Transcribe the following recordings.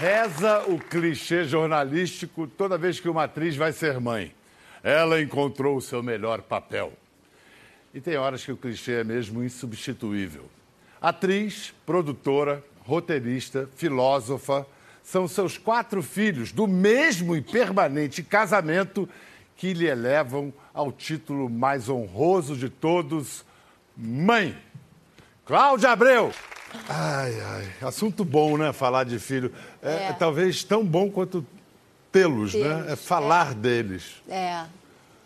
Reza o clichê jornalístico toda vez que uma atriz vai ser mãe. Ela encontrou o seu melhor papel. E tem horas que o clichê é mesmo insubstituível. Atriz, produtora, roteirista, filósofa, são seus quatro filhos do mesmo e permanente casamento que lhe elevam ao título mais honroso de todos, mãe. Cláudia Abreu. Ai, ai, assunto bom, né? Falar de filho. É, É. talvez tão bom quanto tê-los, né? É falar deles. É.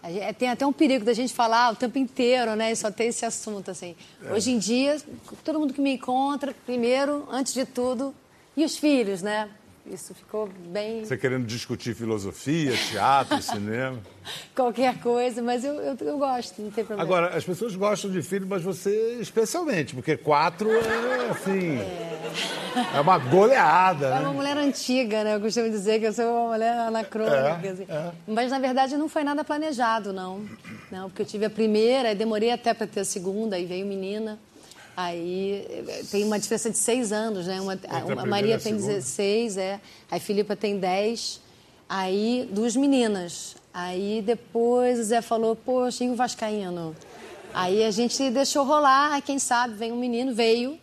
Gente- Tem até um perigo da gente falar o tempo inteiro, né? E só ter esse assunto, assim. É. Hoje em dia, todo mundo que me encontra, primeiro, antes de tudo, e os filhos, né? Isso ficou bem Você querendo discutir filosofia, teatro, cinema. qualquer coisa, mas eu, eu, eu gosto, não tem problema. Agora, as pessoas gostam de filho, mas você especialmente, porque quatro é assim. É, uma goleada. É né? uma mulher antiga, né? Eu costumo dizer que eu sou uma mulher anacrônica. É, assim. é. Mas, na verdade, não foi nada planejado, não. Não, porque eu tive a primeira, e demorei até para ter a segunda, aí veio menina. Aí tem uma diferença de seis anos, né? Uma, a, e Maria a tem segunda? 16, é. Aí Filipa tem 10. Aí, duas meninas. Aí depois o Zé falou, poxa, e o Vascaíno? Aí a gente deixou rolar, aí quem sabe, vem um menino, veio.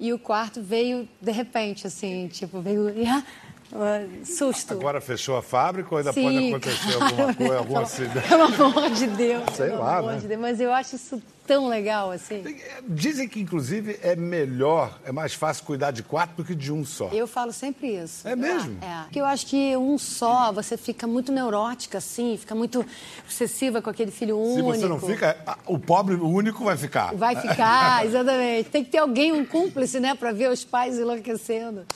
E o quarto veio de repente, assim, tipo, veio. ah, susto. Agora fechou a fábrica ou ainda Sim, pode acontecer claro. alguma coisa, algum Pelo- acidente? Pelo amor de Deus. Sei lá, né? de Deus. Mas eu acho isso tão legal, assim. Dizem que, inclusive, é melhor, é mais fácil cuidar de quatro do que de um só. Eu falo sempre isso. É mesmo? É. Porque eu acho que um só, você fica muito neurótica, assim, fica muito obsessiva com aquele filho Se único. você não fica, o pobre único vai ficar. Vai ficar, exatamente. Tem que ter alguém, um cúmplice, né, para ver os pais enlouquecendo.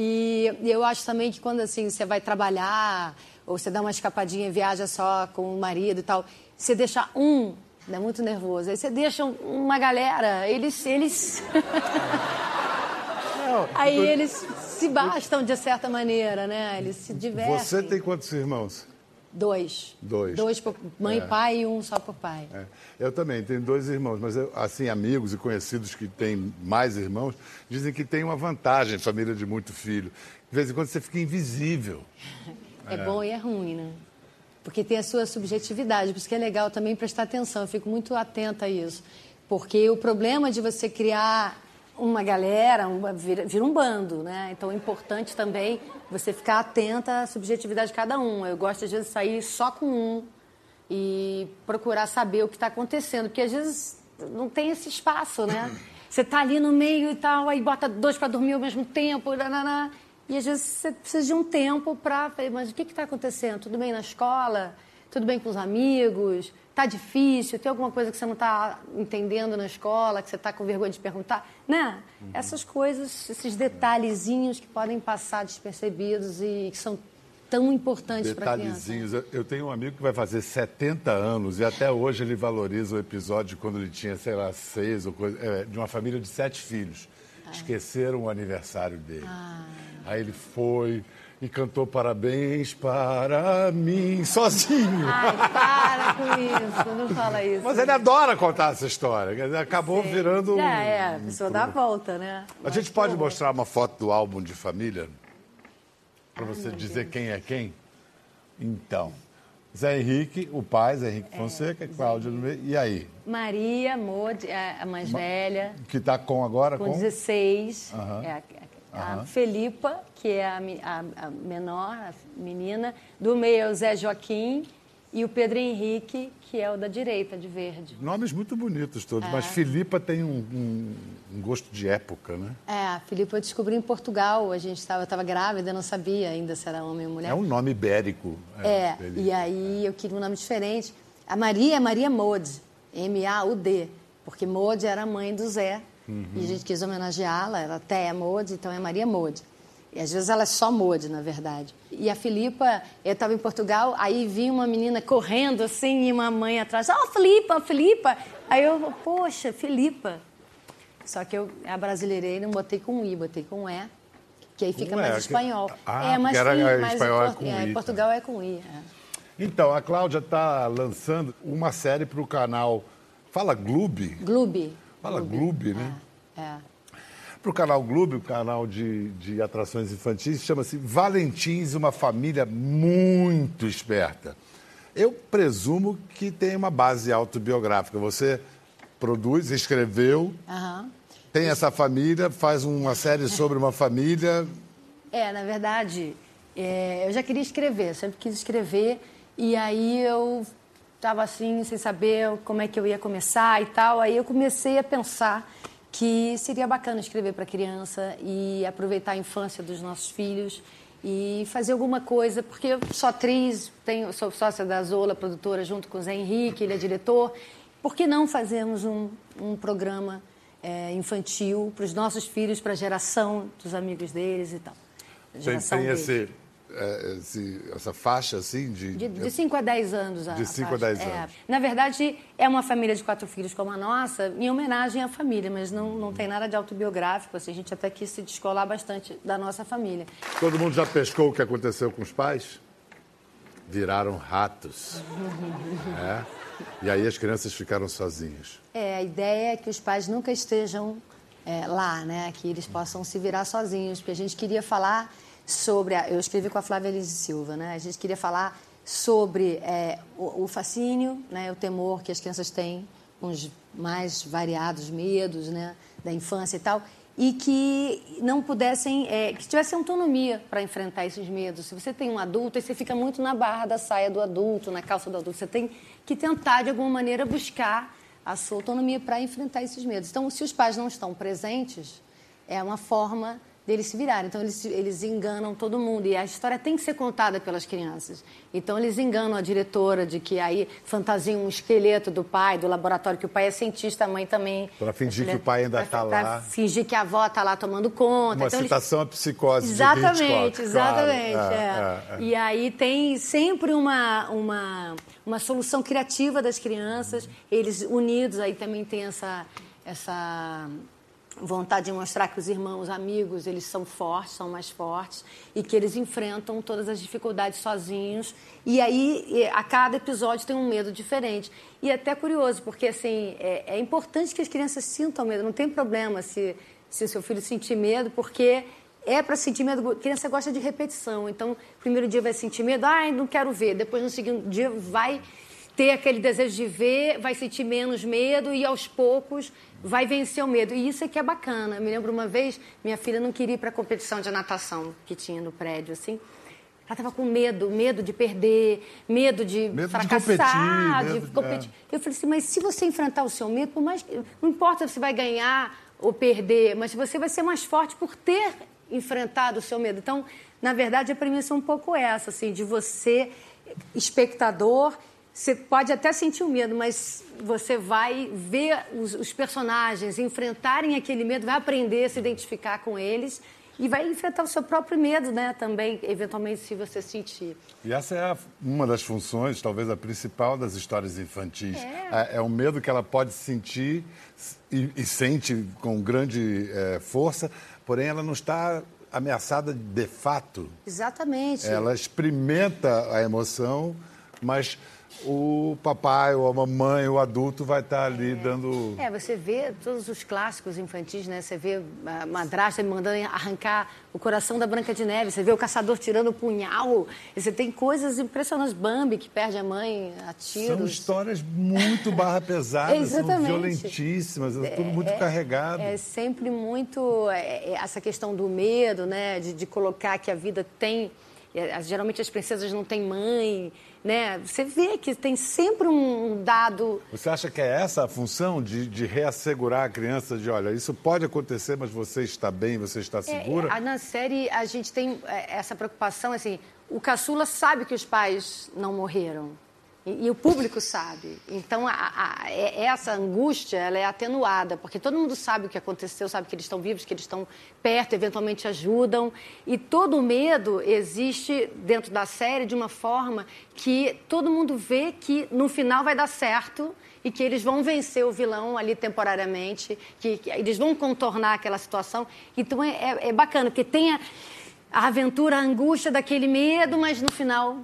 E, e eu acho também que quando assim você vai trabalhar ou você dá uma escapadinha, viaja só com o marido e tal, você deixa um, dá muito nervoso. Aí você deixa um- uma galera, eles eles Não, aí eu- eles se bastam de certa maneira, né? Eles se divertem. Você tem quantos irmãos? Dois. Dois. Dois por mãe É. e pai e um só por pai. É, eu também tenho dois irmãos, mas eu, assim amigos e conhecidos que têm mais irmãos dizem que tem uma vantagem família de muito filho. De vez em quando você fica invisível. É bom e é ruim, né? Porque tem a sua subjetividade, por isso que é legal também prestar atenção, eu fico muito atenta a isso. Porque o problema de você criar uma galera, uma, vira, vira um bando, né? Então é importante também você ficar atenta à subjetividade de cada um. Eu gosto, às vezes, de sair só com um e procurar saber o que está acontecendo, porque às vezes não tem esse espaço, né? Você tá ali no meio e tal, aí bota dois para dormir ao mesmo tempo, nananá, e às vezes você precisa de um tempo para. Mas o que está acontecendo? Tudo bem na escola? Tudo bem com os amigos? Tá difícil? Tem alguma coisa que você não está entendendo na escola, que você está com vergonha de perguntar? Né? Essas coisas, esses detalhezinhos que podem passar despercebidos e que são tão importantes para a criança. Detalhezinhos. Eu- tenho um amigo que vai fazer 70 anos e até hoje ele valoriza o episódio quando ele tinha, sei lá, seis ou coisa, é, de uma família de sete filhos. Esqueceram o aniversário dele. Aí ele foi e cantou parabéns para mim, sozinho. Ai, com isso, não fala isso. Mas ele adora contar essa história. Acabou virando. um- É, é, a pessoa dá a volta, né? A gente pode mostrar uma foto do álbum de família? Para você dizer quem é quem? Então, Zé Henrique, o pai, Zé Henrique Fonseca, Cláudia no meio. E aí? Maria Modi, a a mais velha, Que está com agora? com Com? 16. Aham. É a, a- Aham. Felipa, que é a, a- a menor, a menina. Do meio é o Zé Joaquim. E o Pedro Henrique, que é o da direita, de verde. Nomes muito bonitos todos, É. mas Filipa tem um, um- um gosto de época, né? É, a Felipa eu descobri em Portugal. A gente estava, eu estava grávida, eu não sabia ainda se era homem ou mulher. É um nome ibérico. É, Felipa. e aí eu queria um nome diferente. A Maria é Maria Mode, M-A-U-D, porque Mode era a mãe do Zé. E a gente quis homenageá-la, ela até é Mode, então é Maria Mode. E às vezes ela é só Mode, na verdade. E a Filipa, eu estava em Portugal, aí vi uma menina correndo assim e uma mãe atrás. Oh, Filipa, Filipa! Aí eu, poxa, Filipa. Só que eu a brasileirei, não botei com I, botei com E, que aí fica E, mais que- espanhol. Ah, é, porque era- fi- mais espanhol é com I, em tá. Portugal é com I. é. Então, a Cláudia está lançando uma série para o canal. Fala Gloob? Gloob. Fala Gloob, né? É. Para o canal Globo, o canal de, de atrações infantis, chama-se Valentins, uma família muito esperta. Eu presumo que tem uma base autobiográfica. Você produz, escreveu, Aham. tem essa família, faz uma série sobre uma família. É, na verdade, é, eu já queria escrever, sempre quis escrever, e aí eu estava assim, sem saber como é que eu ia começar e tal, aí eu comecei a pensar que seria bacana escrever para criança e aproveitar a infância dos nossos filhos e fazer alguma coisa, porque eu sou atriz, tenho, sou sócia da Zola, produtora, junto com o Zé Henrique, ele é diretor. Por que não fazermos um, um programa é, infantil para os nossos filhos, para a geração dos amigos deles e tal? Tem, geração tem esse, esse- essa faixa assim de. De 5 a 10 anos. A, De a cinco a faixa. 10 É. anos. Na verdade, é uma família de quatro filhos como a nossa, em homenagem à família, mas não, não tem nada de autobiográfico. Assim, a gente até quis se descolar bastante da nossa família. Todo mundo já pescou o que aconteceu com os pais? Viraram ratos. É. E aí as crianças ficaram sozinhas. É, a ideia é que os pais nunca estejam é, lá, né? Que eles possam se virar sozinhos, porque a gente queria falar sobre... A, eu escrevi com a Flávia Elise Silva, né? A gente queria falar sobre é, o, o fascínio, né? O temor que as crianças têm com os mais variados medos, né? Da infância e tal. E que não pudessem, é, que tivessem autonomia para enfrentar esses medos. Se você tem um adulto, você fica muito na barra da saia do adulto, na calça do adulto. Você tem que tentar, de alguma maneira, buscar a sua autonomia para enfrentar esses medos. Então, se os pais não estão presentes, é uma forma deles se virarem. Então, eles, eles enganam todo mundo. E a história tem que ser contada pelas crianças. Então, eles enganam a diretora de que aí fantasiam um esqueleto do pai, do laboratório, que o pai é cientista, a mãe também. Pra fingir que o pai ainda tá pra lá. fingir que a avó está lá tomando conta. Uma Então, eles- citação à psicose Exatamente, exatamente. claro. é. É, é, é. E aí tem sempre uma, uma, uma solução criativa das crianças, eles unidos, aí também tem essa, essa vontade de mostrar que os irmãos, amigos, eles são fortes, são mais fortes e que eles enfrentam todas as dificuldades sozinhos. E aí, a cada episódio tem um medo diferente. E é até curioso, porque assim, é, é importante que as crianças sintam medo, não tem problema se, se o seu filho sentir medo, porque é para sentir medo. A criança gosta de repetição. Então, primeiro dia vai sentir medo, ai, não quero ver. Depois, no segundo dia, vai ter aquele desejo de ver, vai sentir menos medo e, aos poucos, vai vencer o medo. E isso é que é bacana. Eu me lembro uma vez, minha filha não queria ir para a competição de natação que tinha no prédio, assim. Ela estava com medo, medo de perder, medo de Medo de fracassar, competir, de medo- competir. é. Eu falei assim, mas se você enfrentar o seu medo, por mais que, não importa se vai ganhar ou perder, mas você vai ser mais forte por ter enfrentado o seu medo. Então, na verdade, a premissa é um pouco essa, assim, de você, espectador, você pode até sentir o medo, mas você vai ver os, os personagens enfrentarem aquele medo, vai aprender a se identificar com eles e vai enfrentar o seu próprio medo, né, também, eventualmente, se você sentir. E essa é a- uma das funções, talvez a principal das histórias infantis. É. É, é um medo que ela pode sentir e, e sente com grande eh, força, porém ela não está ameaçada de fato. Exatamente. Ela experimenta a emoção, mas o papai ou a mamãe, o adulto vai estar ali dando. É, você vê todos os clássicos infantis, né? Você vê a madrasta mandando arrancar o coração da Branca de Neve, você vê o caçador tirando o punhal, você tem coisas impressionantes. Bambi, que perde a mãe a tiros. São histórias muito barra pesadas, são violentíssimas, é tudo muito carregado. É sempre muito é, é, essa questão do medo, né? De, de colocar que a vida tem. é, geralmente as princesas não têm mãe, né? Você vê que tem sempre um dado Você acha que é essa a função de, de reassegurar a criança de, olha, isso pode acontecer, mas você está bem, você está segura? É, a- na série a gente tem é, essa preocupação, assim, o caçula sabe que os pais não morreram. E, e o público sabe. Então, a- a- é- essa angústia, ela é atenuada, porque todo mundo sabe o que aconteceu, sabe que eles estão vivos, que eles estão perto, eventualmente ajudam. E todo o medo existe dentro da série de uma forma que todo mundo vê que no final vai dar certo e que eles vão vencer o vilão ali temporariamente, que, que eles vão contornar aquela situação. Então é, é- é bacana, porque tem a, a aventura, a angústia daquele medo, mas no final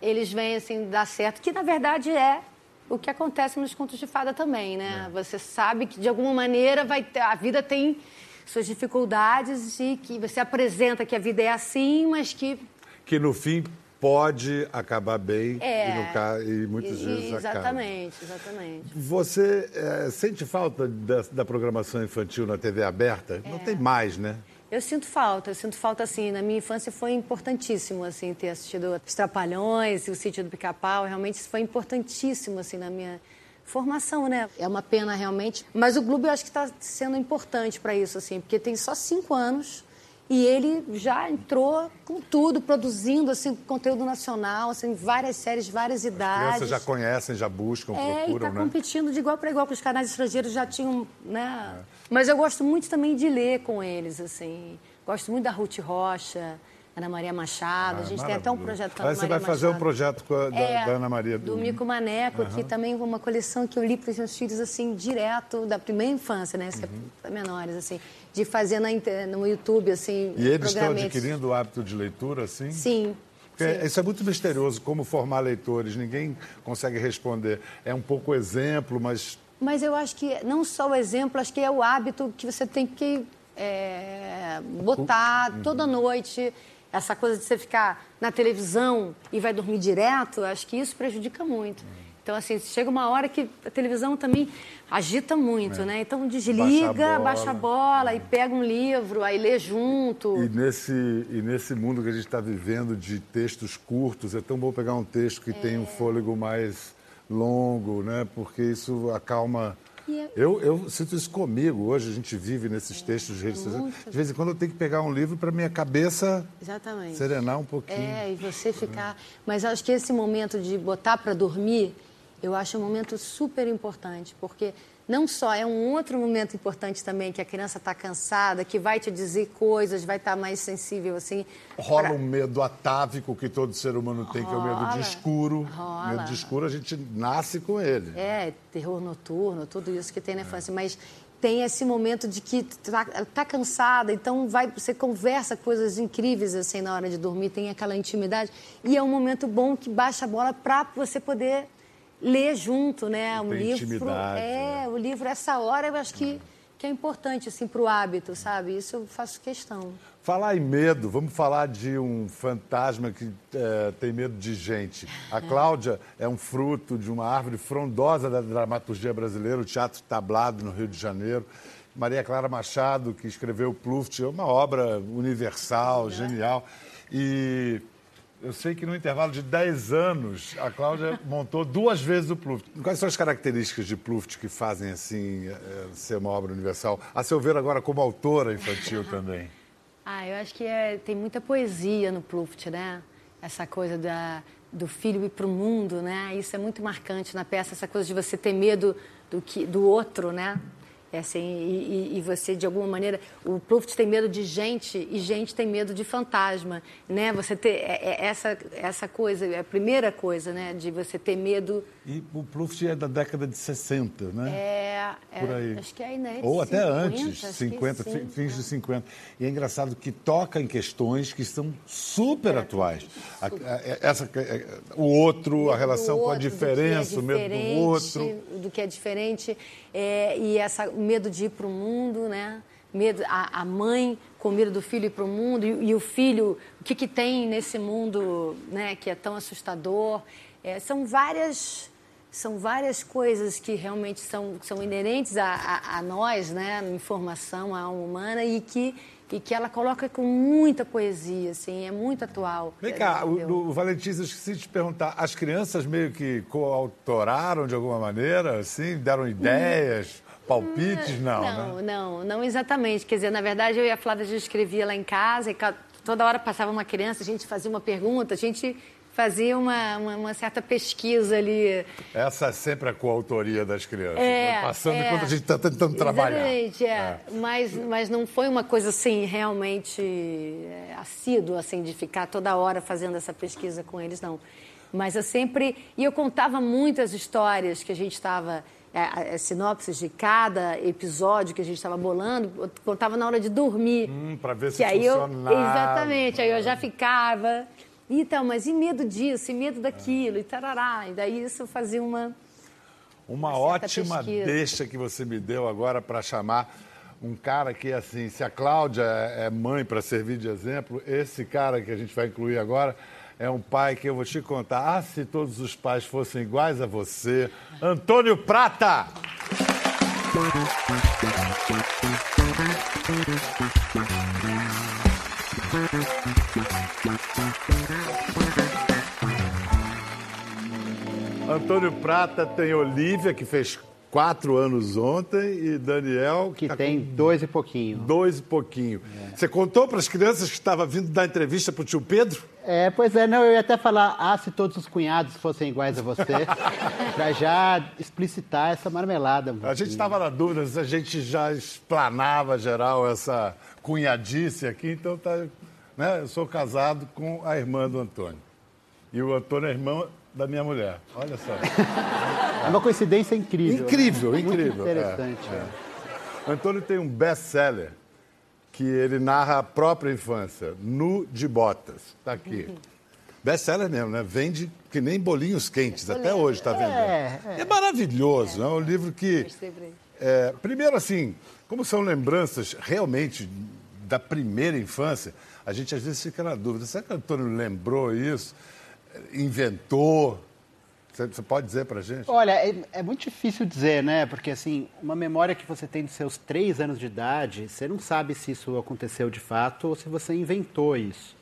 eles vêm assim dar certo, que na verdade é o que acontece nos contos de fada também, né? Você sabe que de alguma maneira vai ter, a vida tem suas dificuldades e que você apresenta que a vida é assim, mas que que no fim pode acabar bem é, e, ca... e muitas e, vezes exatamente, acaba. Exatamente, Você é, sente falta da, da, programação infantil na TV aberta? É. Não tem mais, né? Eu sinto falta, eu sinto falta assim. Na minha infância foi importantíssimo assim ter assistido Os Trapalhões e o Sítio do Pica-Pau. Realmente isso foi importantíssimo assim na minha formação, né? É uma pena realmente. Mas o Globo eu acho que está sendo importante para isso assim, porque tem só cinco anos e ele já entrou com tudo, produzindo assim, conteúdo nacional, assim, várias séries, várias idades. As crianças já conhecem, já buscam, é, procuram, e tá né? competindo de igual para igual, porque os canais estrangeiros já tinham, né? É. Mas eu gosto muito também de ler com eles, assim. Gosto muito da Ruth Rocha, Ana Maria Machado. Ah, a gente tem até um projeto com a Ana Maria Machado. Você vai fazer um projeto a, da, é, da, Ana Maria. Do, Mico Maneco, uhum. que também é uma coleção que eu li para os meus filhos, assim, direto, da primeira infância, né? Uhum. Para menores, assim. De fazer na, no YouTube, assim, E eles estão adquirindo o hábito de leitura, assim? Sim. Sim. Isso é muito misterioso, como formar leitores. Ninguém consegue responder. É um pouco exemplo, mas... Mas eu acho que não só o exemplo, acho que é o hábito que você tem que é, botar uhum. toda noite essa coisa de você ficar na televisão e vai dormir direto, acho que isso prejudica muito. Então, assim, chega uma hora que a televisão também agita muito, é. né? Então, desliga, baixa a bola, baixa a bola é. e pega um livro, aí lê junto. E nesse, e nesse mundo que a gente está vivendo de textos curtos, é tão bom pegar um texto que é. tem um fôlego mais longo, né? Porque isso acalma é eu, eu sinto isso comigo. Hoje a gente vive nesses textos de redes sociais. De vez em quando eu tenho que pegar um livro para minha cabeça Exatamente. serenar um pouquinho. É, e você ficar. Mas acho que esse momento de botar para dormir, eu acho um momento super importante, porque não só é um outro momento importante também que a criança está cansada, que vai te dizer coisas, vai estar tá mais sensível assim. Rola pra... um medo atávico que todo ser humano tem, Rola. que é o medo de escuro. Rola. Medo de escuro a gente nasce com ele. É, terror noturno, tudo isso que tem na infância, é. mas tem esse momento de que tá, tá, cansada, então vai, você conversa coisas incríveis assim na hora de dormir, tem aquela intimidade e é um momento bom que baixa a bola para você poder ler junto, né? Um livro. Intimidade, é, né? o livro, essa hora eu acho que, que é importante, assim, para o hábito, sabe? Isso eu faço questão. Falar em medo, vamos falar de um fantasma que é, tem medo de gente. A Cláudia é um fruto de uma árvore frondosa da dramaturgia brasileira, o Teatro Tablado, no Rio de Janeiro. Maria Clara Machado, que escreveu Pluft, é uma obra universal, genial. E eu sei que no intervalo de 10 anos, a Cláudia montou duas vezes o Pluft. Quais são as características de Pluft que fazem assim é, ser uma obra universal? A seu ver agora como autora infantil também. Ah, eu acho que é, tem muita poesia no Pluft, né? Essa coisa da, do filho ir para o mundo, né? Isso é muito marcante na peça, essa coisa de você ter medo do, que, do outro, né? É assim, e, e, você, de alguma maneira, o Pluft tem medo de gente e gente tem medo de fantasma, né? Você ter é, é, essa, essa coisa, é a primeira coisa, né? De você ter medo... E o Pluft é da década de 60, né? É, é Por aí. acho que é né? Ou 50, até antes, 50, sim, fins de 50. E é engraçado que toca em questões que são super é, atuais. A, a, essa, o outro, a relação outro, com a diferença, é o medo do outro. Do que é diferente, e essa medo de ir para o mundo, né? Medo, a, a, mãe com medo do filho ir para o mundo e, e, o filho, o que, que tem nesse mundo né, que é tão assustador. É, são várias são várias coisas que realmente são, são inerentes a, a, a nós, né, informação, a alma humana, e que, e que ela coloca com muita poesia, assim, é muito atual. Vem cá, o, o Valentim, eu esqueci de te perguntar, as crianças meio que coautoraram de alguma maneira, assim, deram ideias? palpites, não, não, né? Não, não exatamente. Quer dizer, na verdade, eu e a Flávia, a gente escrevia lá em casa e toda hora passava uma criança, a gente fazia uma pergunta, a gente fazia uma, uma, uma certa pesquisa ali. Essa é sempre a coautoria das crianças, é, né? passando é, enquanto a gente está tentando trabalhar. Exatamente, é. é. Mas, mas não foi uma coisa assim realmente é, assídua, assim, de ficar toda hora fazendo essa pesquisa com eles, não. Mas eu sempre. E eu contava muitas histórias que a gente estava é, as sinopses de cada episódio que a gente estava bolando, eu contava na hora de dormir. Hum, para ver se que aí funcionava. Eu, exatamente, aí eu já ficava. Então, mas e medo disso, e medo daquilo, e tarará. E daí isso fazia uma. Uma, uma ótima pesquisa. deixa que você me deu agora para chamar um cara que, assim, se a Cláudia é mãe para servir de exemplo, esse cara que a gente vai incluir agora é um pai que eu vou te contar. Ah, se todos os pais fossem iguais a você. Antônio Prata! Antônio Prata tem Olivia, que fez quatro anos ontem, e Daniel. Que tá tem dois e pouquinho. Dois e pouquinho. É. Você contou para as crianças que estava vindo dar entrevista para o tio Pedro? É, pois é, não, eu ia até falar, ah, se todos os cunhados fossem iguais a você, para já explicitar essa marmelada. Um a gente estava na dúvida se a gente já explanava geral essa cunhadice aqui, então tá, né, eu sou casado com a irmã do Antônio. E o Antônio é irmão da minha mulher. Olha só. É uma coincidência incrível. Incrível, né? incrível. Muito interessante. É, é. O Antônio tem um best-seller que ele narra a própria infância, Nu de Botas. Está aqui. Uhum. Best-seller mesmo, né? Vende que nem bolinhos quentes, até hoje está vendendo. É, é. é maravilhoso, é. é um livro que... É, primeiro, assim, como são lembranças realmente da primeira infância, a gente às vezes fica na dúvida, será que o Antônio lembrou isso? inventou? Você pode dizer para gente? Olha, é, é, muito difícil dizer, né? Porque, assim, uma memória que você tem dos seus três anos de idade, você não sabe se isso aconteceu de fato ou se você inventou isso.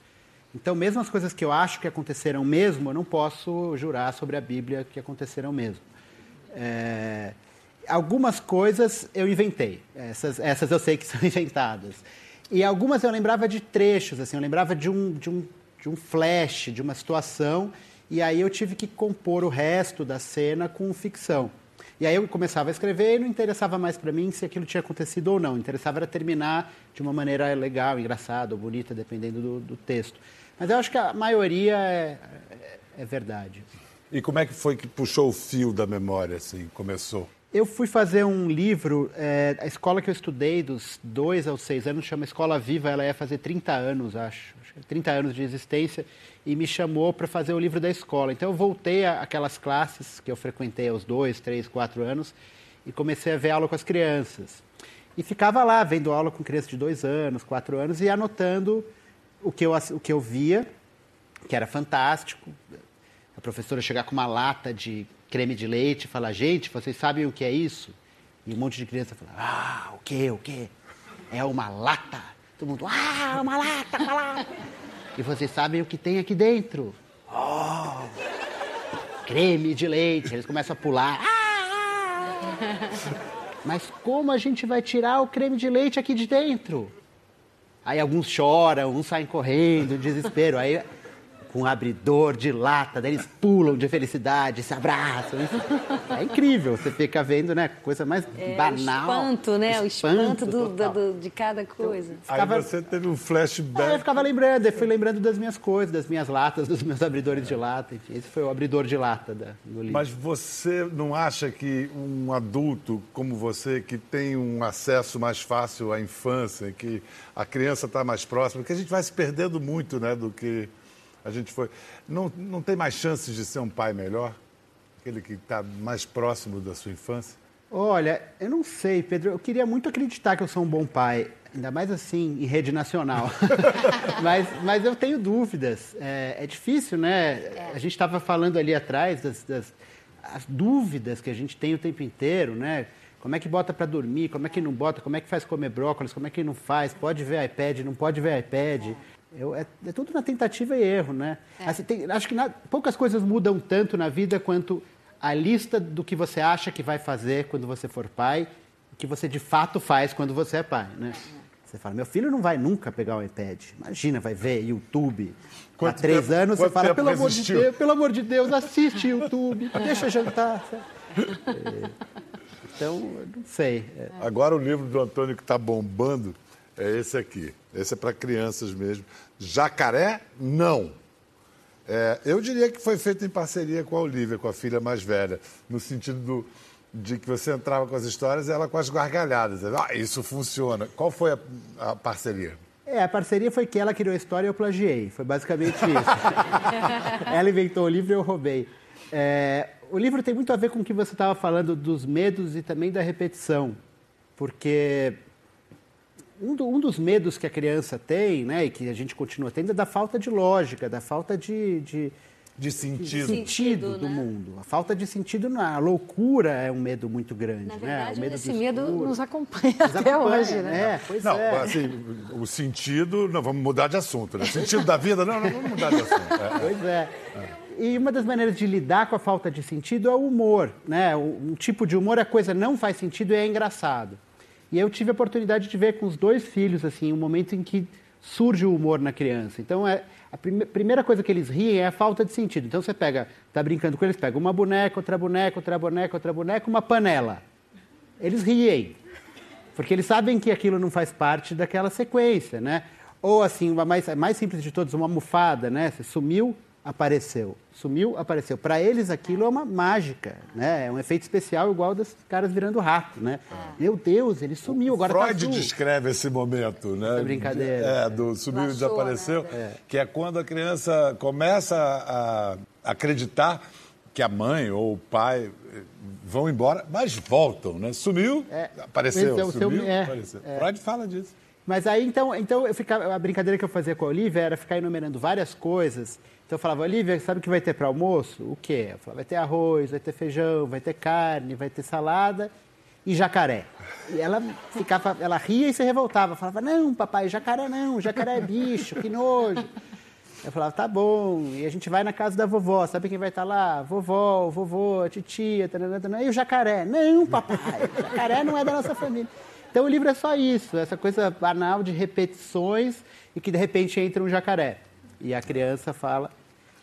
Então, mesmo as coisas que eu acho que aconteceram mesmo, eu não posso jurar sobre a Bíblia que aconteceram mesmo. É... Algumas coisas eu inventei, essas, essas eu sei que são inventadas. E algumas eu lembrava de trechos, assim, eu lembrava de um, de um de um flash, de uma situação, e aí eu tive que compor o resto da cena com ficção. E aí eu começava a escrever e não interessava mais para mim se aquilo tinha acontecido ou não. Interessava era terminar de uma maneira legal, engraçada ou bonita, dependendo do, do texto. Mas eu acho que a maioria é, é, é verdade. E como é que foi que puxou o fio da memória, assim, começou? Eu fui fazer um livro, é, a escola que eu estudei, dos dois aos seis anos, chama Escola Viva, ela ia fazer 30 anos, acho, 30 anos de existência, e me chamou para fazer o livro da escola. Então eu voltei àquelas classes que eu frequentei aos dois, três, quatro anos, e comecei a ver aula com as crianças. E ficava lá, vendo aula com crianças de dois anos, quatro anos, e anotando o que eu, o que eu via, que era fantástico. A professora chegar com uma lata de creme de leite falar, gente, vocês sabem o que é isso? E um monte de criança fala, ah, o que, o que? É uma lata. Todo mundo, ah, uma lata, uma lata. E vocês sabem o que tem aqui dentro? Oh, creme de leite. Eles começam a pular. Ah, ah. Mas como a gente vai tirar o creme de leite aqui de dentro? Aí alguns choram, uns saem correndo, desespero. Aí com um abridor de lata, daí eles pulam de felicidade, se abraçam. É incrível, você fica vendo, né? Coisa mais é, banal. O espanto, né? O espanto, espanto do, do, de cada coisa. Então, ficava... Aí você teve um flashback. Aí eu ficava lembrando, eu fui lembrando das minhas coisas, das minhas latas, dos meus abridores de lata. Enfim, esse foi o abridor de lata da, do livro. Mas você não acha que um adulto como você, que tem um acesso mais fácil à infância, que a criança está mais próxima, que a gente vai se perdendo muito, né, do que a gente foi. Não, não tem mais chances de ser um pai melhor? Aquele que está mais próximo da sua infância? Olha, eu não sei, Pedro. Eu queria muito acreditar que eu sou um bom pai, ainda mais assim, em rede nacional. mas, mas eu tenho dúvidas. É, é difícil, né? É. A gente estava falando ali atrás das, das as dúvidas que a gente tem o tempo inteiro, né? Como é que bota para dormir? Como é que não bota? Como é que faz comer brócolis? Como é que não faz? Pode ver iPad? Não pode ver iPad? Eu, é, é, tudo na tentativa e erro, né? É. Assim, tem, acho que na, poucas coisas mudam tanto na vida quanto a lista do que você acha que vai fazer quando você for pai, o que você de fato faz quando você é pai, né? Você fala, meu filho não vai nunca pegar o iPad. Imagina, vai ver YouTube. Há três tempo, anos você fala, pelo amor, de Deus, pelo amor de Deus, assiste YouTube, deixa jantar. É, então, não sei. É. Agora o livro do Antônio que está bombando é esse aqui. Esse é para crianças mesmo. Jacaré, não. É, eu diria que foi feito em parceria com a Olivia, com a filha mais velha, no sentido do, de que você entrava com as histórias e ela com as gargalhadas. Ah, isso funciona. Qual foi a, a parceria? É, a parceria foi que ela criou a história e eu plagiei. Foi basicamente isso. ela inventou o livro e eu roubei. É, o livro tem muito a ver com o que você estava falando dos medos e também da repetição. Porque um, do, um, dos medos que a criança tem, né, e que a gente continua tendo, é da falta de lógica, da falta de, de de sentido, de sentido do né? mundo. A falta de sentido, a loucura é um medo muito grande. Na né? verdade, né? esse medo nos acompanha nos até acompanha, hoje, né? É, pois não, é. assim, o sentido, não, vamos mudar de assunto, né? O sentido da vida, não, não vamos mudar de assunto. É, pois é. é. E uma das maneiras de lidar com a falta de sentido é o humor, né? Um tipo de humor, a coisa não faz sentido e é engraçado. E eu tive a oportunidade de ver com os dois filhos, assim, um momento em que surge o humor na criança. Então, é, a prime primeira coisa que eles riem é a falta de sentido. Então, você pega, tá brincando com eles, pega uma boneca, outra boneca, outra boneca, outra boneca, uma panela. Eles riem, porque eles sabem que aquilo não faz parte daquela sequência, né? Ou, assim, uma mais, mais simples de todos, uma almofada, né? Você sumiu, apareceu. Sumiu, apareceu. Para eles aquilo é uma mágica, né? É um efeito especial igual dos caras virando rato, né? É. Meu Deus, ele sumiu, agora tá Freud tá descreve esse momento, né? Essa brincadeira. É, do sumiu e desapareceu, né? que é quando a criança começa a acreditar que a mãe ou o pai eh, vão embora, mas voltam, né? Sumiu, é, apareceu, é, sumiu, seu, é, apareceu. É. Freud fala disso. Mas aí, então, então eu ficava, a brincadeira que eu fazia com a Olivia era ficar enumerando várias coisas então eu falava, Olivia, sabe o que vai ter para almoço? O quê? Eu falava, vai ter arroz, vai ter feijão, vai ter carne, vai ter salada e jacaré. E ela ficava, ela ria e se revoltava. Falava, não, papai, jacaré não, jacaré é bicho, que nojo. Eu falava, tá bom. E a gente vai na casa da vovó, sabe quem vai estar tá lá? Vovó, vovô, titia, e o jacaré? Não, papai, jacaré não é da nossa família. Então o livro é só isso, essa coisa banal de repetições e que de repente entra um jacaré. E a criança fala.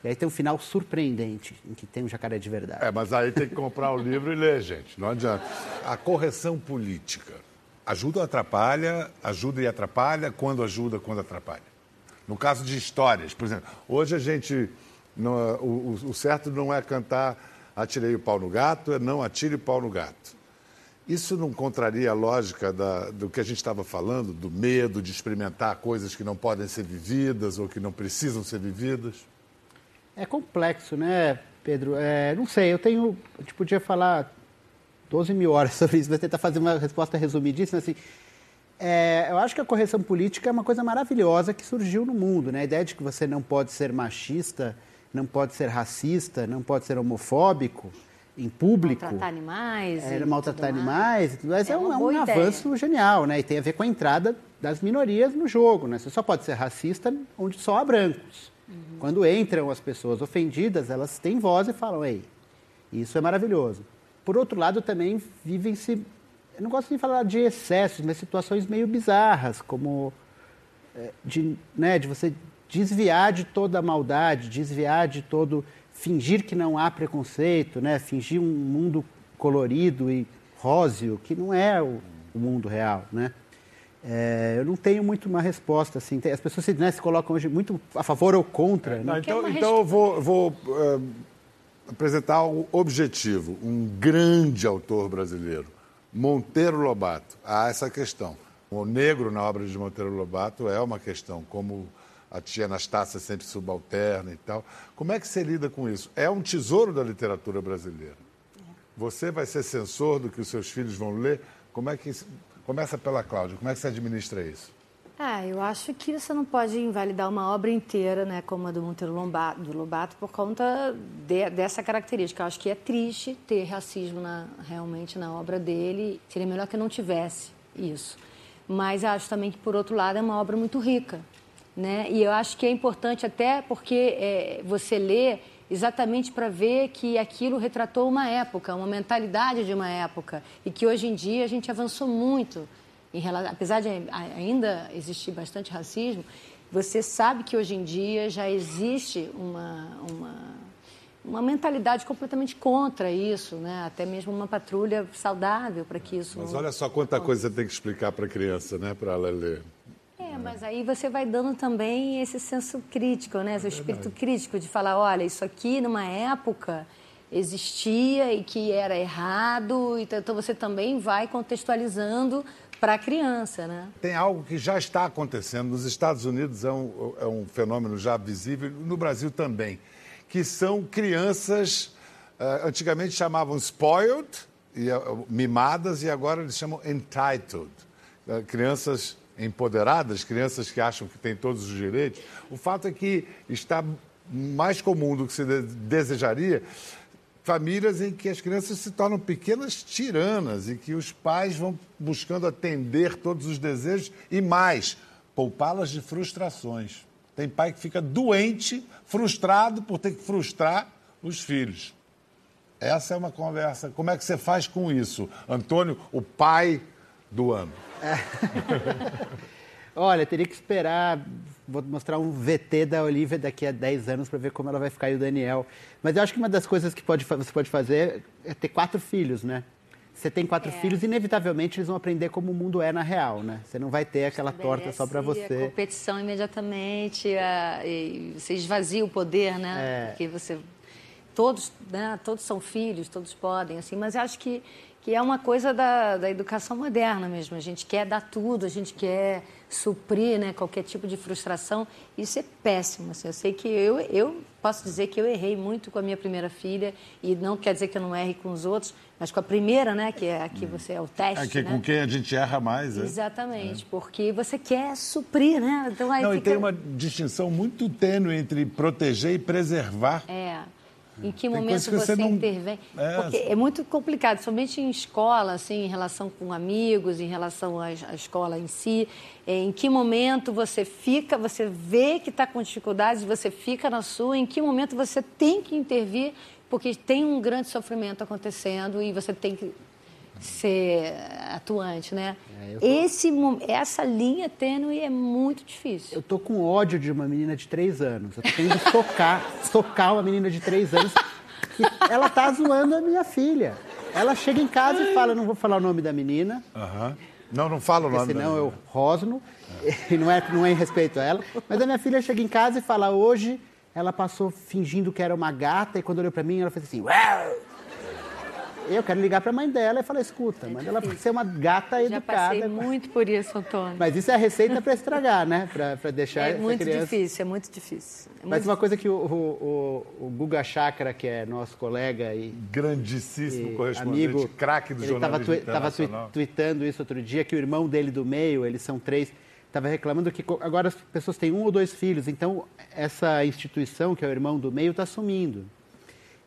E aí tem um final surpreendente, em que tem um jacaré de verdade. É, mas aí tem que comprar o livro e ler, gente. Não adianta. A correção política ajuda ou atrapalha? Ajuda e atrapalha? Quando ajuda, quando atrapalha? No caso de histórias, por exemplo, hoje a gente. O, o certo não é cantar atirei o pau no gato, é não atire o pau no gato. Isso não contraria a lógica da, do que a gente estava falando, do medo de experimentar coisas que não podem ser vividas ou que não precisam ser vividas? É complexo, né, Pedro? É, não sei, eu tenho. A gente podia falar 12 mil horas sobre isso, vai tentar fazer uma resposta resumidíssima. Assim, é, eu acho que a correção política é uma coisa maravilhosa que surgiu no mundo, né? A ideia de que você não pode ser machista, não pode ser racista, não pode ser homofóbico em público. Maltratar animais. É, maltratar animais e tudo mais. É, é um, é um avanço genial, né? E tem a ver com a entrada das minorias no jogo, né? Você só pode ser racista onde só há brancos. Uhum. Quando entram as pessoas ofendidas, elas têm voz e falam, ei, isso é maravilhoso. Por outro lado, também vivem-se, eu não gosto de falar de excessos, mas situações meio bizarras, como é, de, né, de você desviar de toda a maldade, desviar de todo fingir que não há preconceito, né? fingir um mundo colorido e róseo, que não é o, o mundo real. Né? É, eu não tenho muito uma resposta. Assim. As pessoas né, se colocam hoje muito a favor ou contra. Né? Não, então, então eu vou, vou uh, apresentar o objetivo. Um grande autor brasileiro, Monteiro Lobato, a essa questão. O negro na obra de Monteiro Lobato é uma questão, como a tia Anastácia sempre subalterna e tal. Como é que você lida com isso? É um tesouro da literatura brasileira. Você vai ser censor do que os seus filhos vão ler? Como é que começa pela Cláudia? Como é que você administra isso? Ah, eu acho que você não pode invalidar uma obra inteira, né, como a do Monteiro Lobato, do Lobato, por conta de, dessa característica. Eu acho que é triste ter racismo na, realmente na obra dele. Seria melhor que não tivesse isso. Mas acho também que, por outro lado, é uma obra muito rica. Né? E eu acho que é importante até porque é, você lê exatamente para ver que aquilo retratou uma época, uma mentalidade de uma época e que hoje em dia a gente avançou muito. Relação, apesar de ainda existir bastante racismo, você sabe que hoje em dia já existe uma, uma, uma mentalidade completamente contra isso, né? até mesmo uma patrulha saudável para que isso. Mas olha só quanta coisa você tem que explicar para a criança, né? para ela ler. É, mas aí você vai dando também esse senso crítico, né? Esse espírito crítico de falar, olha, isso aqui numa época existia e que era errado, então você também vai contextualizando para a criança, né? Tem algo que já está acontecendo nos Estados Unidos é um, é um fenômeno já visível no Brasil também, que são crianças uh, antigamente chamavam spoiled, e, uh, mimadas e agora eles chamam entitled, uh, crianças empoderadas, crianças que acham que têm todos os direitos. O fato é que está mais comum do que se desejaria famílias em que as crianças se tornam pequenas tiranas e que os pais vão buscando atender todos os desejos e mais, poupá-las de frustrações. Tem pai que fica doente, frustrado por ter que frustrar os filhos. Essa é uma conversa. Como é que você faz com isso, Antônio, o pai do ano? Olha, teria que esperar. Vou mostrar um VT da Olivia daqui a 10 anos para ver como ela vai ficar e o Daniel. Mas eu acho que uma das coisas que pode, você pode fazer é ter quatro filhos, né? Você tem quatro é. filhos, inevitavelmente eles vão aprender como o mundo é na real, né? Você não vai ter aquela torta só para você. A competição imediatamente, a, você esvazia o poder, né? É. Porque você todos, né, todos são filhos, todos podem, assim, mas eu acho que que é uma coisa da, da educação moderna mesmo. A gente quer dar tudo, a gente quer suprir né, qualquer tipo de frustração. Isso é péssimo. Assim. Eu sei que eu, eu posso dizer que eu errei muito com a minha primeira filha, e não quer dizer que eu não erre com os outros, mas com a primeira, né, que é aqui você é o teste. É que né? com quem a gente erra mais. É? Exatamente, é. porque você quer suprir, né? Então, aí não, fica... e tem uma distinção muito tênue entre proteger e preservar. É. Em que momento que você, você não... intervém? É... Porque é muito complicado, somente em escola, assim, em relação com amigos, em relação à, à escola em si. É, em que momento você fica, você vê que está com dificuldades, você fica na sua, em que momento você tem que intervir, porque tem um grande sofrimento acontecendo e você tem que ser atuante, né? É, tô... Esse, essa linha tênue é muito difícil. Eu tô com ódio de uma menina de três anos. Eu tô querendo socar, socar uma menina de três anos que ela tá zoando a minha filha. Ela chega em casa e fala, não vou falar o nome da menina. Uhum. Não, não fala o nome senão eu rosno. É. E não é, não é em respeito a ela. Mas a minha filha chega em casa e fala, hoje ela passou fingindo que era uma gata e quando olhou para mim ela fez assim... Uau! Eu quero ligar para a mãe dela e falar, escuta, mãe dela ser uma gata Já educada. Já passei muito por isso, Antônio. Mas isso é a receita para estragar, né? Para deixar É muito criança... difícil, é muito difícil. É Mas uma coisa que o, o, o, Guga Chakra, que é nosso colega e... Grandíssimo e correspondente, craque do jornalismo Estava tu, tweetando isso outro dia, que o irmão dele do meio, eles são três, estava reclamando que agora as pessoas têm um ou dois filhos, então essa instituição, que é o irmão do meio, está sumindo.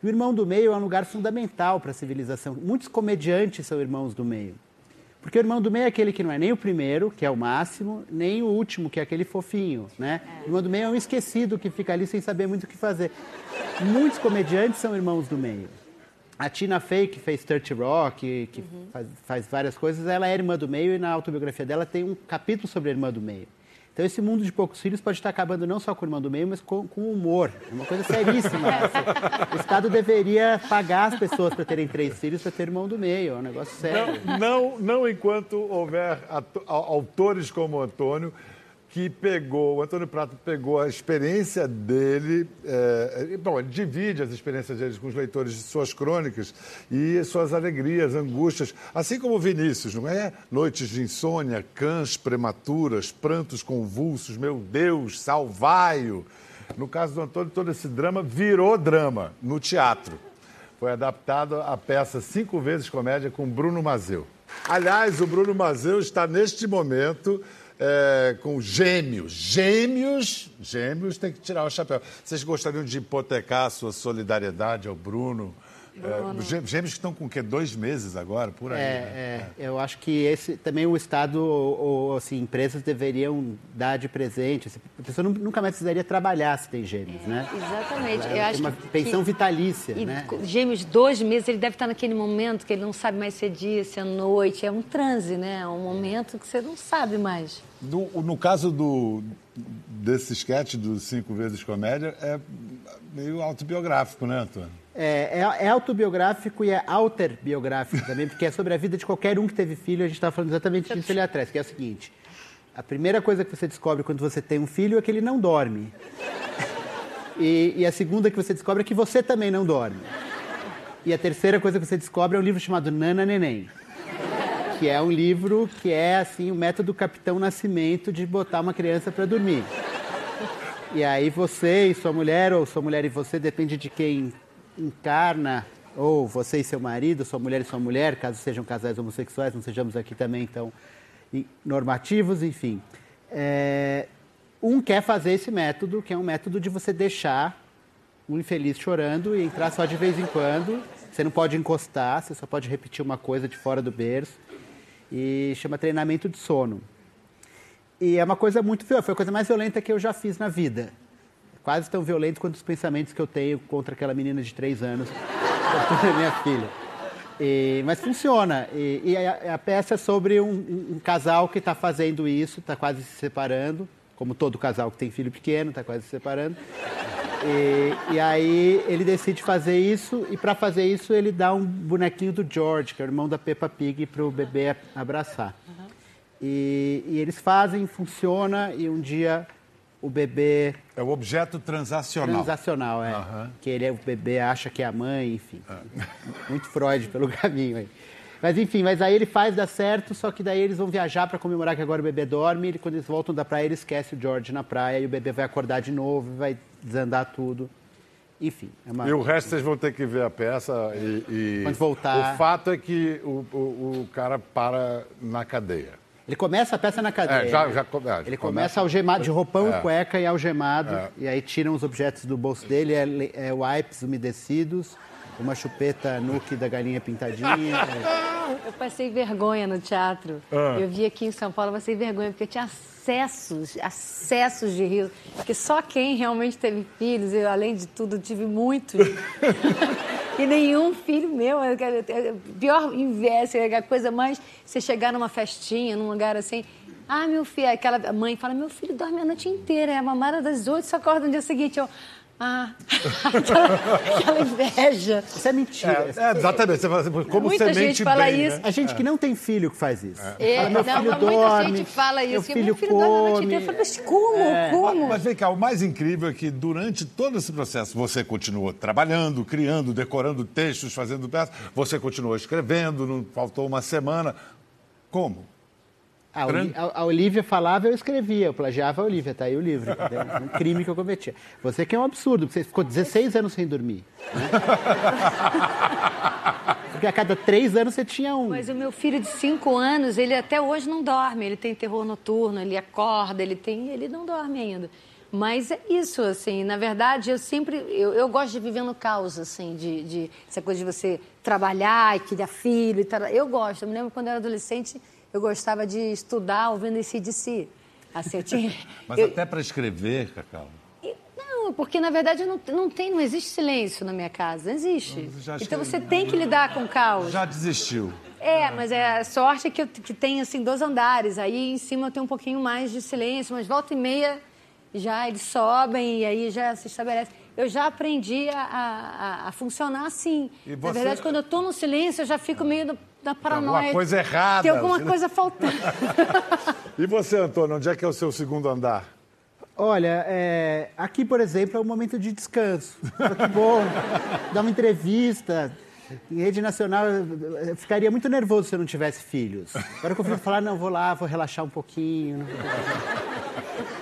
E o irmão do meio é um lugar fundamental para a civilização. Muitos comediantes são irmãos do meio. Porque o irmão do meio é aquele que não é nem o primeiro, que é o máximo, nem o último, que é aquele fofinho, né? O irmão do meio é um esquecido que fica ali sem saber muito o que fazer. Muitos comediantes são irmãos do meio. A Tina Fey, que fez 30 Rock, que uhum. faz, faz, várias coisas, ela é irmã do meio e na autobiografia dela tem um capítulo sobre a irmã do meio. Então, esse mundo de poucos filhos pode estar acabando não só com o irmão do meio, mas com, com humor. É uma coisa seríssima. o Estado deveria pagar as pessoas para terem três filhos para ter irmão do meio. É um negócio sério. Não, não, não enquanto houver autores como Antônio que pegou, o Antônio Prato pegou a experiência dele, é, bom, ele divide as experiências dele com os leitores de suas crônicas e suas alegrias, angústias, assim como Vinícius, não é? Noites de insônia, cães prematuras, prantos convulsos, meu Deus, salvai-o. No caso do Antônio, todo esse drama virou drama no teatro. Foi adaptado a peça Cinco Vezes Comédia com Bruno Mazeu. Aliás, o Bruno Mazeu está neste momento é, com gêmeos. Gêmeos, gêmeos tem que tirar o chapéu. Vocês gostariam de hipotecar a sua solidariedade ao Bruno? É, gêmeos que estão com o quê? Dois meses agora, por aí. É, né? é. Eu acho que esse também o Estado ou assim, empresas deveriam dar de presente. Assim, a pessoa nunca mais precisaria trabalhar se tem gêmeos, é, né? Exatamente. eu acho uma que, pensão vitalícia. E né? Gêmeos, dois meses, ele deve estar naquele momento que ele não sabe mais se é dia, se é noite. É um transe, né? É um momento que você não sabe mais. No, no caso do, desse sketch dos Cinco Vezes Comédia, é meio autobiográfico, né, Antônio? É, é, é, autobiográfico e é alterbiográfico também, porque é sobre a vida de qualquer um que teve filho. A gente estava falando exatamente disso ali atrás, que é o seguinte: a primeira coisa que você descobre quando você tem um filho é que ele não dorme. E, e a segunda que você descobre é que você também não dorme. E a terceira coisa que você descobre é um livro chamado Nana Neném que é um livro que é assim o método Capitão Nascimento de botar uma criança para dormir. E aí você e sua mulher, ou sua mulher e você, depende de quem encarna, ou você e seu marido, sua mulher e sua mulher, caso sejam casais homossexuais, não sejamos aqui também, então normativos, enfim. É, um quer fazer esse método, que é um método de você deixar um infeliz chorando e entrar só de vez em quando. Você não pode encostar, você só pode repetir uma coisa de fora do berço. E chama treinamento de sono. E é uma coisa muito foi a coisa mais violenta que eu já fiz na vida. Quase tão violento quanto os pensamentos que eu tenho contra aquela menina de três anos, minha filha. E, mas funciona. E, e a, a, peça é sobre um, um, um casal que está fazendo isso, está quase se separando, como todo casal que tem filho pequeno, está quase se separando. E, e, aí ele decide fazer isso, e para fazer isso ele dá um bonequinho do George, que é o irmão da Peppa Pig, para o bebê abraçar. E, e, eles fazem, funciona, e um dia o bebê. É o objeto transacional. Transacional, é. Uhum. Que ele, é, o bebê acha que é a mãe, enfim. Uhum. Muito Freud pelo caminho aí. Mas enfim, mas aí ele faz dar certo, só que daí eles vão viajar para comemorar que agora o bebê dorme. E quando eles voltam da praia, ele esquece o George na praia e o bebê vai acordar de novo, vai desandar tudo. Enfim. É uma... E o resto vocês vão ter que ver a peça e. e... Quando voltar. O fato é que o, o, o cara para na cadeia. Ele começa a peça na cadeia. É, já, já, já ele começa, algemado, de roupão é. e cueca e algemado. É. E aí tiram os objetos do bolso dele, é, é wipes umedecidos, uma chupeta nuke da galinha pintadinha. Eu passei vergonha no teatro. Ah. Eu vi aqui em São Paulo, passei vergonha, porque eu tinha acessos, acessos de riso. Porque só quem realmente teve filhos, eu, além de tudo, tive muitos. e nenhum filho meu. Pior inveja, é a coisa mais. Você chegar numa festinha, num lugar assim. Ah, meu filho, aquela mãe fala: meu filho dorme a noite inteira, é a mamada das oito, só acorda no dia seguinte. Eu, ah, aquela, inveja. Isso é mentira. É, é exatamente. Você fala, como muita você gente fala bem, isso. Né? A gente que não tem filho que faz isso. É. Fala, meu não, filho não, dorme, muita gente fala isso. Meu filho, meu filho come. dorme a noite inteira. Eu falo, mas como? É. Como? Mas vem cá, o mais incrível é que durante todo esse processo você continuou trabalhando, criando, decorando textos, fazendo peças, você continuou escrevendo, não faltou uma semana. Como? A, a, Olivia falava, eu escrevia, eu plagiava a Olivia, tá aí o livro. Um crime que eu cometia. Você que é um absurdo, porque você ficou 16 anos sem dormir. Né? Porque a cada três anos você tinha um. Mas o meu filho de cinco anos, ele até hoje não dorme. Ele tem terror noturno, ele acorda, ele tem. ele não dorme ainda. Mas é isso, assim, na verdade, eu sempre, eu, eu gosto de viver no caos, assim, de, de essa coisa de você trabalhar e criar filho e tal. Eu gosto, eu me lembro quando eu era adolescente, eu gostava de estudar ouvindo esse de si. Assim, eu tinha, Mas eu, até para escrever, Cacau? Não, porque na verdade não, não tem, não existe silêncio na minha casa, não existe. Então você tem que lidar com o caos. Já desistiu. É, mas é a sorte que, eu, que tem assim dois andares. Aí em cima tem um pouquinho mais de silêncio, mas volta e meia já eles sobem e aí já se estabelece. Eu já aprendi a, a, a funcionar assim. Você... Na verdade, quando eu estou no silêncio, eu já fico meio da paranoia. Tem alguma coisa errada. Tem alguma coisa faltando. e você, Antônio, onde é que é o seu segundo andar? Olha, é, aqui, por exemplo, é um momento de descanso. Que bom, dar uma entrevista. Em rede nacional, eu ficaria muito nervoso se eu não tivesse filhos. Agora que eu fico falar, não, vou lá, vou relaxar um pouquinho.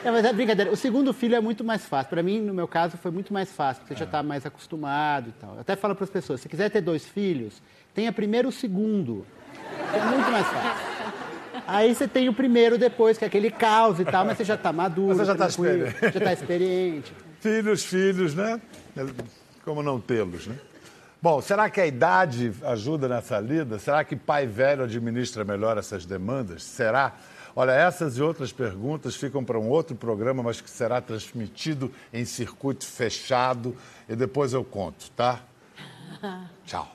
Não, mas é brincadeira. O segundo filho é muito mais fácil. Para mim, no meu caso, foi muito mais fácil, porque você já está mais acostumado e tal. Eu até falo para as pessoas, se quiser ter dois filhos, tenha primeiro o segundo. É muito mais fácil. Aí você tem o primeiro depois, que é aquele caos e tal, mas você já está maduro. Você já está experiente. Já está experiente. Filhos, filhos, né? Como não tê-los, né? Bom, será que a idade ajuda nessa lida? Será que pai velho administra melhor essas demandas? Será? Olha, essas e outras perguntas ficam para um outro programa, mas que será transmitido em circuito fechado e depois eu conto, tá? Tchau.